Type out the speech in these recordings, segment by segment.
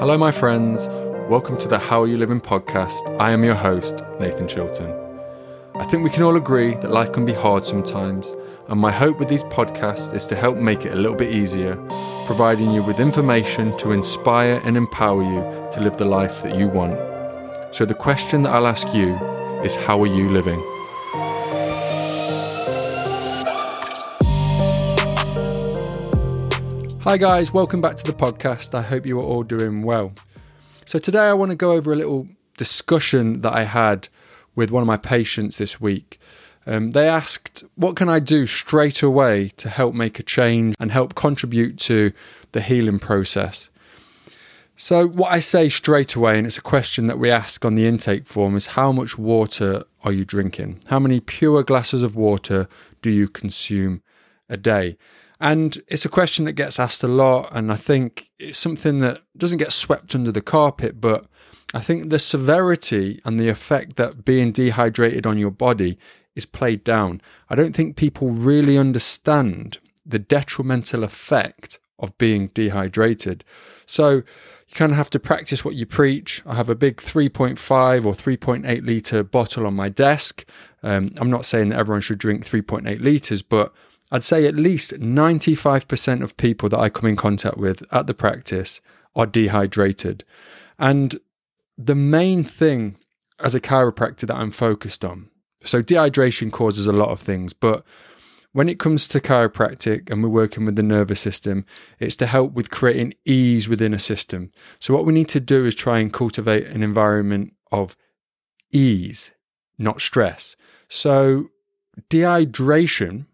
Hello, my friends. Welcome to the How Are You Living podcast. I am your host, Nathan Chilton. I think we can all agree that life can be hard sometimes, and my hope with these podcasts is to help make it a little bit easier, providing you with information to inspire and empower you to live the life that you want. So, the question that I'll ask you is How are you living? Hi, guys, welcome back to the podcast. I hope you are all doing well. So, today I want to go over a little discussion that I had with one of my patients this week. Um, they asked, What can I do straight away to help make a change and help contribute to the healing process? So, what I say straight away, and it's a question that we ask on the intake form, is how much water are you drinking? How many pure glasses of water do you consume a day? And it's a question that gets asked a lot, and I think it's something that doesn't get swept under the carpet, but I think the severity and the effect that being dehydrated on your body is played down. I don't think people really understand the detrimental effect of being dehydrated. So you kind of have to practice what you preach. I have a big 3.5 or 3.8 litre bottle on my desk. Um, I'm not saying that everyone should drink 3.8 litres, but I'd say at least 95% of people that I come in contact with at the practice are dehydrated. And the main thing as a chiropractor that I'm focused on, so dehydration causes a lot of things, but when it comes to chiropractic and we're working with the nervous system, it's to help with creating ease within a system. So, what we need to do is try and cultivate an environment of ease, not stress. So, dehydration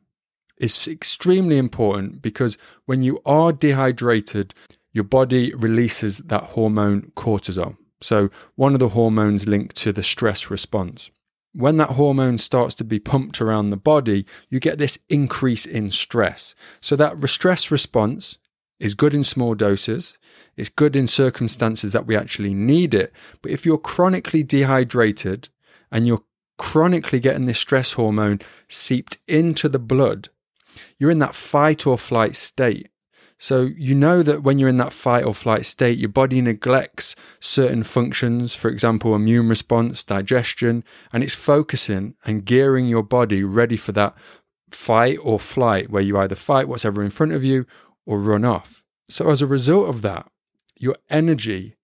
is extremely important because when you are dehydrated, your body releases that hormone cortisol. So, one of the hormones linked to the stress response. When that hormone starts to be pumped around the body, you get this increase in stress. So, that stress response is good in small doses. It's good in circumstances that we actually need it. But if you're chronically dehydrated and you're chronically getting this stress hormone seeped into the blood, you're in that fight or flight state. So you know that when you're in that fight or flight state, your body neglects certain functions, for example, immune response, digestion, and it's focusing and gearing your body ready for that fight or flight where you either fight what's ever in front of you or run off. So as a result of that, your energy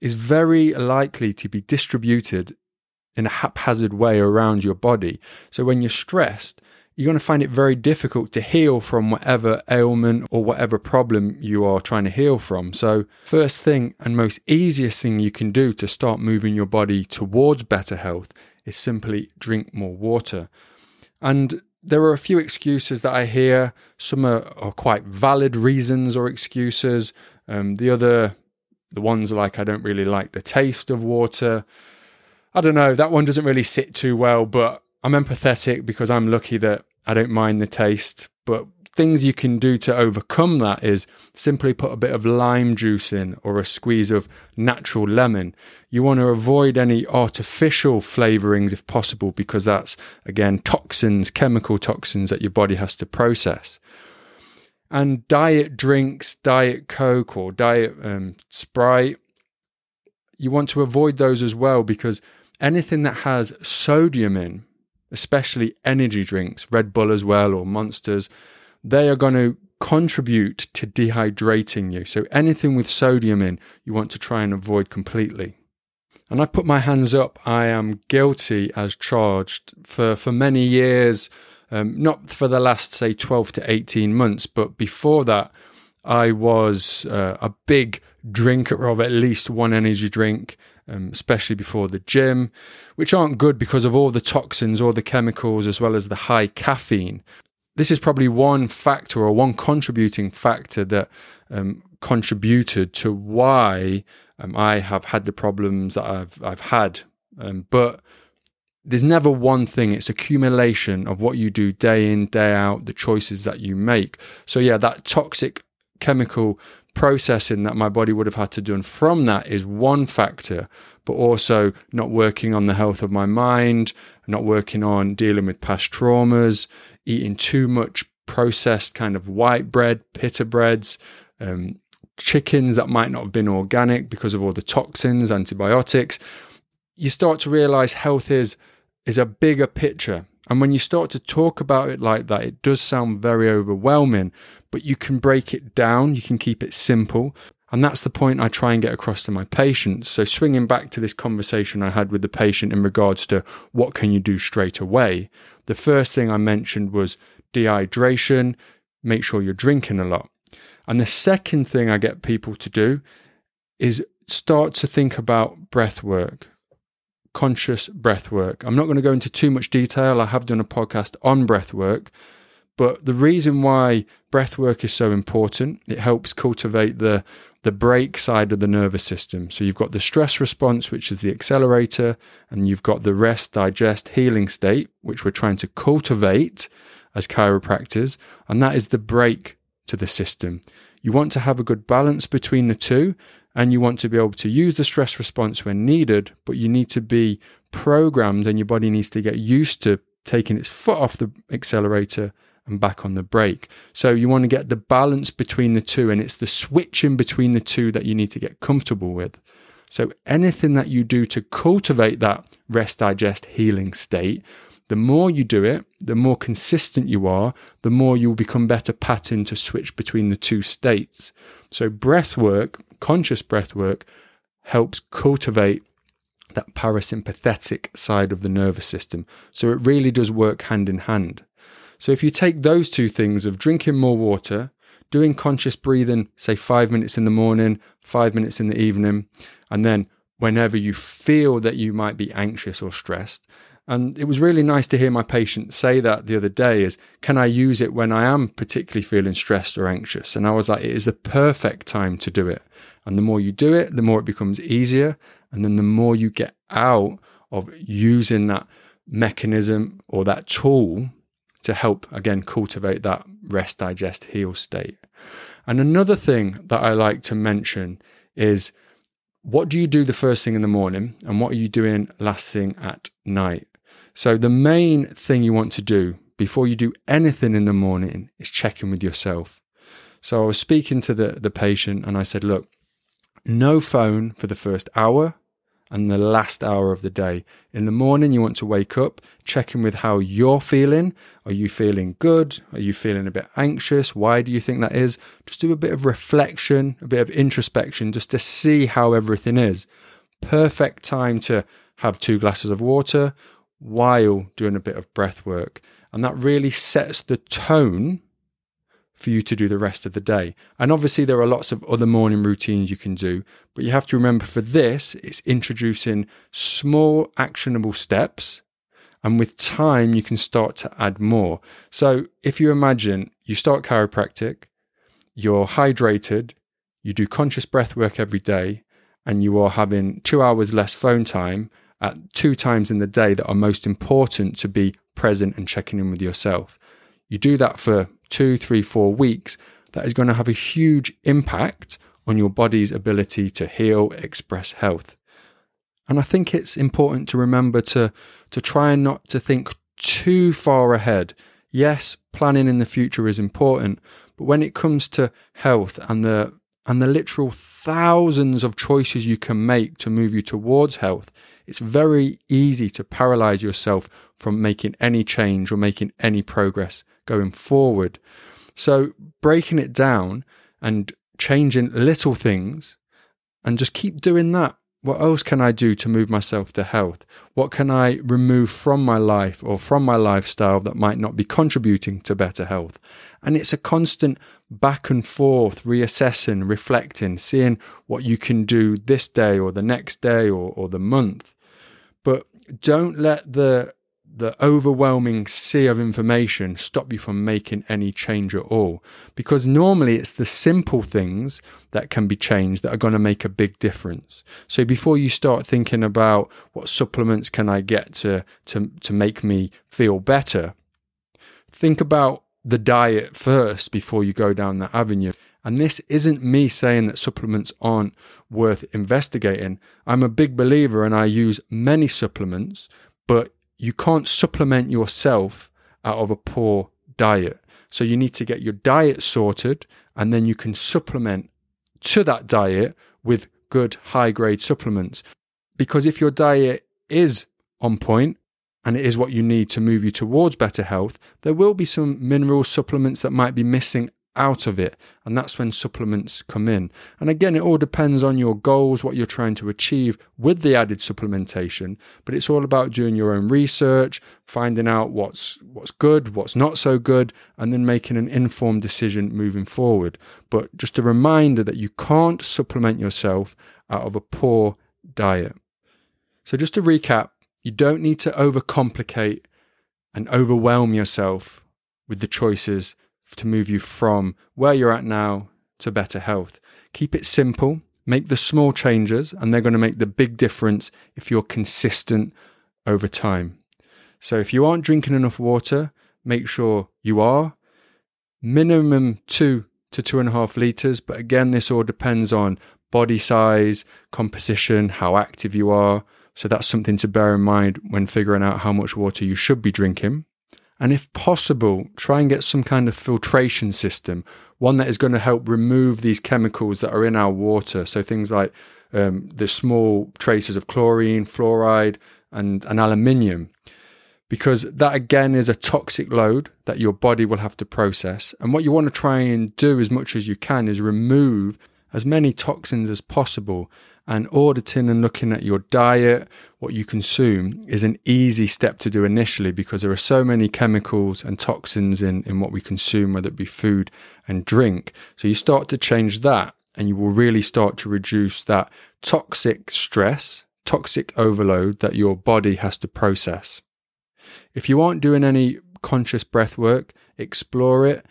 is very likely to be distributed in a haphazard way around your body. So when you're stressed, you're going to find it very difficult to heal from whatever ailment or whatever problem you are trying to heal from. So, first thing and most easiest thing you can do to start moving your body towards better health is simply drink more water. And there are a few excuses that I hear. Some are, are quite valid reasons or excuses. Um, the other, the ones like I don't really like the taste of water. I don't know. That one doesn't really sit too well, but I'm empathetic because I'm lucky that I don't mind the taste, but things you can do to overcome that is simply put a bit of lime juice in or a squeeze of natural lemon. You want to avoid any artificial flavorings if possible because that's again toxins, chemical toxins that your body has to process. And diet drinks, diet Coke or diet um, Sprite, you want to avoid those as well because anything that has sodium in especially energy drinks, Red Bull as well, or Monsters, they are going to contribute to dehydrating you. So anything with sodium in, you want to try and avoid completely. And I put my hands up. I am guilty as charged for, for many years, um, not for the last, say, 12 to 18 months, but before that, I was uh, a big drinker of at least one energy drink um, especially before the gym, which aren't good because of all the toxins, all the chemicals, as well as the high caffeine. This is probably one factor or one contributing factor that um, contributed to why um, I have had the problems that I've I've had. Um, but there's never one thing it's accumulation of what you do day in day out the choices that you make so yeah that toxic chemical processing that my body would have had to do. And from that is one factor, but also not working on the health of my mind, not working on dealing with past traumas, eating too much processed kind of white bread, pita breads, um, chickens that might not have been organic because of all the toxins, antibiotics. You start to realize health is is a bigger picture. And when you start to talk about it like that, it does sound very overwhelming, but you can break it down, you can keep it simple. And that's the point I try and get across to my patients. So, swinging back to this conversation I had with the patient in regards to what can you do straight away, the first thing I mentioned was dehydration, make sure you're drinking a lot. And the second thing I get people to do is start to think about breath work, conscious breath work. I'm not going to go into too much detail. I have done a podcast on breath work, but the reason why breath work is so important, it helps cultivate the the brake side of the nervous system. So you've got the stress response, which is the accelerator, and you've got the rest, digest, healing state, which we're trying to cultivate as chiropractors, and that is the brake to the system. You want to have a good balance between the two, and you want to be able to use the stress response when needed, but you need to be programmed and your body needs to get used to taking its foot off the accelerator and back on the brake. So you want to get the balance between the two, and it's the switching between the two that you need to get comfortable with. So anything that you do to cultivate that rest, digest, healing state, the more you do it, the more consistent you are, the more you'll become better patterned to switch between the two states. So breath work, conscious breath work, helps cultivate that parasympathetic side of the nervous system. So it really does work hand in hand. So if you take those two things of drinking more water, doing conscious breathing, say five minutes in the morning, five minutes in the evening, and then whenever you feel that you might be anxious or stressed. And it was really nice to hear my patient say that the other day is, can I use it when I am particularly feeling stressed or anxious? And I was like, it is the perfect time to do it. And the more you do it, the more it becomes easier. And then the more you get out of using that mechanism or that tool to help again cultivate that rest, digest, heal state. And another thing that I like to mention is what do you do the first thing in the morning and what are you doing last thing at night? So, the main thing you want to do before you do anything in the morning is check in with yourself. So, I was speaking to the, the patient and I said, Look, no phone for the first hour and the last hour of the day. In the morning, you want to wake up, check in with how you're feeling. Are you feeling good? Are you feeling a bit anxious? Why do you think that is? Just do a bit of reflection, a bit of introspection, just to see how everything is. Perfect time to have two glasses of water while doing a bit of breath work. And that really sets the tone for you to do the rest of the day. And obviously, there are lots of other morning routines you can do, but you have to remember for this, it's introducing small actionable steps. And with time, you can start to add more. So if you imagine you start chiropractic, you're hydrated, you do conscious breath work every day, and you are having two hours less phone time at two times in the day that are most important to be present and checking in with yourself. You do that for two, three, four weeks, that is going to have a huge impact on your body's ability to heal, express health. And I think it's important to remember to, to try and not to think too far ahead. Yes, planning in the future is important, but when it comes to health and the and the literal thousands of choices you can make to move you towards health, it's very easy to paralyze yourself from making any change or making any progress going forward. So breaking it down and changing little things and just keep doing that. What else can I do to move myself to health? What can I remove from my life or from my lifestyle that might not be contributing to better health? And it's a constant back and forth, reassessing, reflecting, seeing what you can do this day or the next day or, or the month. But don't let the the overwhelming sea of information stop you from making any change at all. Because normally it's the simple things that can be changed that are going to make a big difference. So before you start thinking about what supplements can I get to, to, to make me feel better, think about the diet first before you go down that avenue. And this isn't me saying that supplements aren't worth investigating. I'm a big believer and I use many supplements, but you can't supplement yourself out of a poor diet. So you need to get your diet sorted and then you can supplement to that diet with good high grade supplements. Because if your diet is on point and it is what you need to move you towards better health, there will be some mineral supplements that might be missing out of it. And that's when supplements come in. And again, it all depends on your goals, what you're trying to achieve with the added supplementation. But it's all about doing your own research, finding out what's what's good, what's not so good, and then making an informed decision moving forward. But just a reminder that you can't supplement yourself out of a poor diet. So just to recap, you don't need to overcomplicate and overwhelm yourself with the choices to move you from where you're at now to better health. Keep it simple, make the small changes, and they're going to make the big difference if you're consistent over time. So if you aren't drinking enough water, make sure you are. Minimum two to two and a half liters, but again, this all depends on body size, composition, how active you are. So that's something to bear in mind when figuring out how much water you should be drinking. And if possible, try and get some kind of filtration system, one that is going to help remove these chemicals that are in our water. So things like um, the small traces of chlorine, fluoride, and, and aluminium. Because that again is a toxic load that your body will have to process. And what you want to try and do as much as you can is remove as many toxins as possible. And auditing and looking at your diet, what you consume, is an easy step to do initially because there are so many chemicals and toxins in, in what we consume, whether it be food and drink. So you start to change that and you will really start to reduce that toxic stress, toxic overload that your body has to process. If you aren't doing any conscious breath work, explore it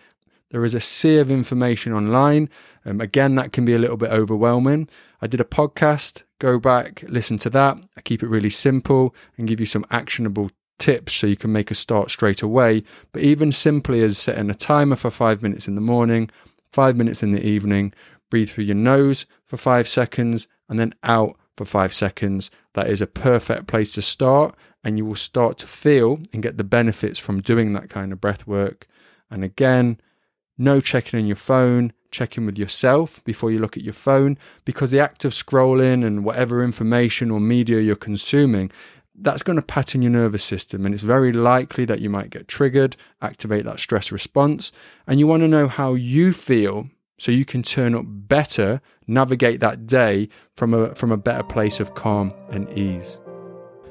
there is a sea of information online. Um, again, that can be a little bit overwhelming. I did a podcast, go back, listen to that. I keep it really simple and give you some actionable tips so you can make a start straight away. But even simply as setting a timer for five minutes in the morning, five minutes in the evening, breathe through your nose for five seconds and then out for five seconds. That is a perfect place to start, and you will start to feel and get the benefits from doing that kind of breath work. And again, no checking on your phone, checking with yourself before you look at your phone, because the act of scrolling and whatever information or media you're consuming, that's going to pattern your nervous system. And it's very likely that you might get triggered, activate that stress response. And you want to know how you feel so you can turn up better, navigate that day from a, from a better place of calm and ease.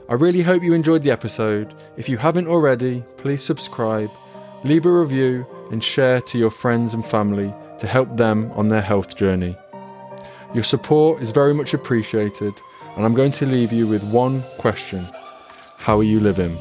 I really hope you enjoyed the episode. If you haven't already, please subscribe, leave a review, and share to your friends and family to help them on their health journey. Your support is very much appreciated, and I'm going to leave you with one question How are you living?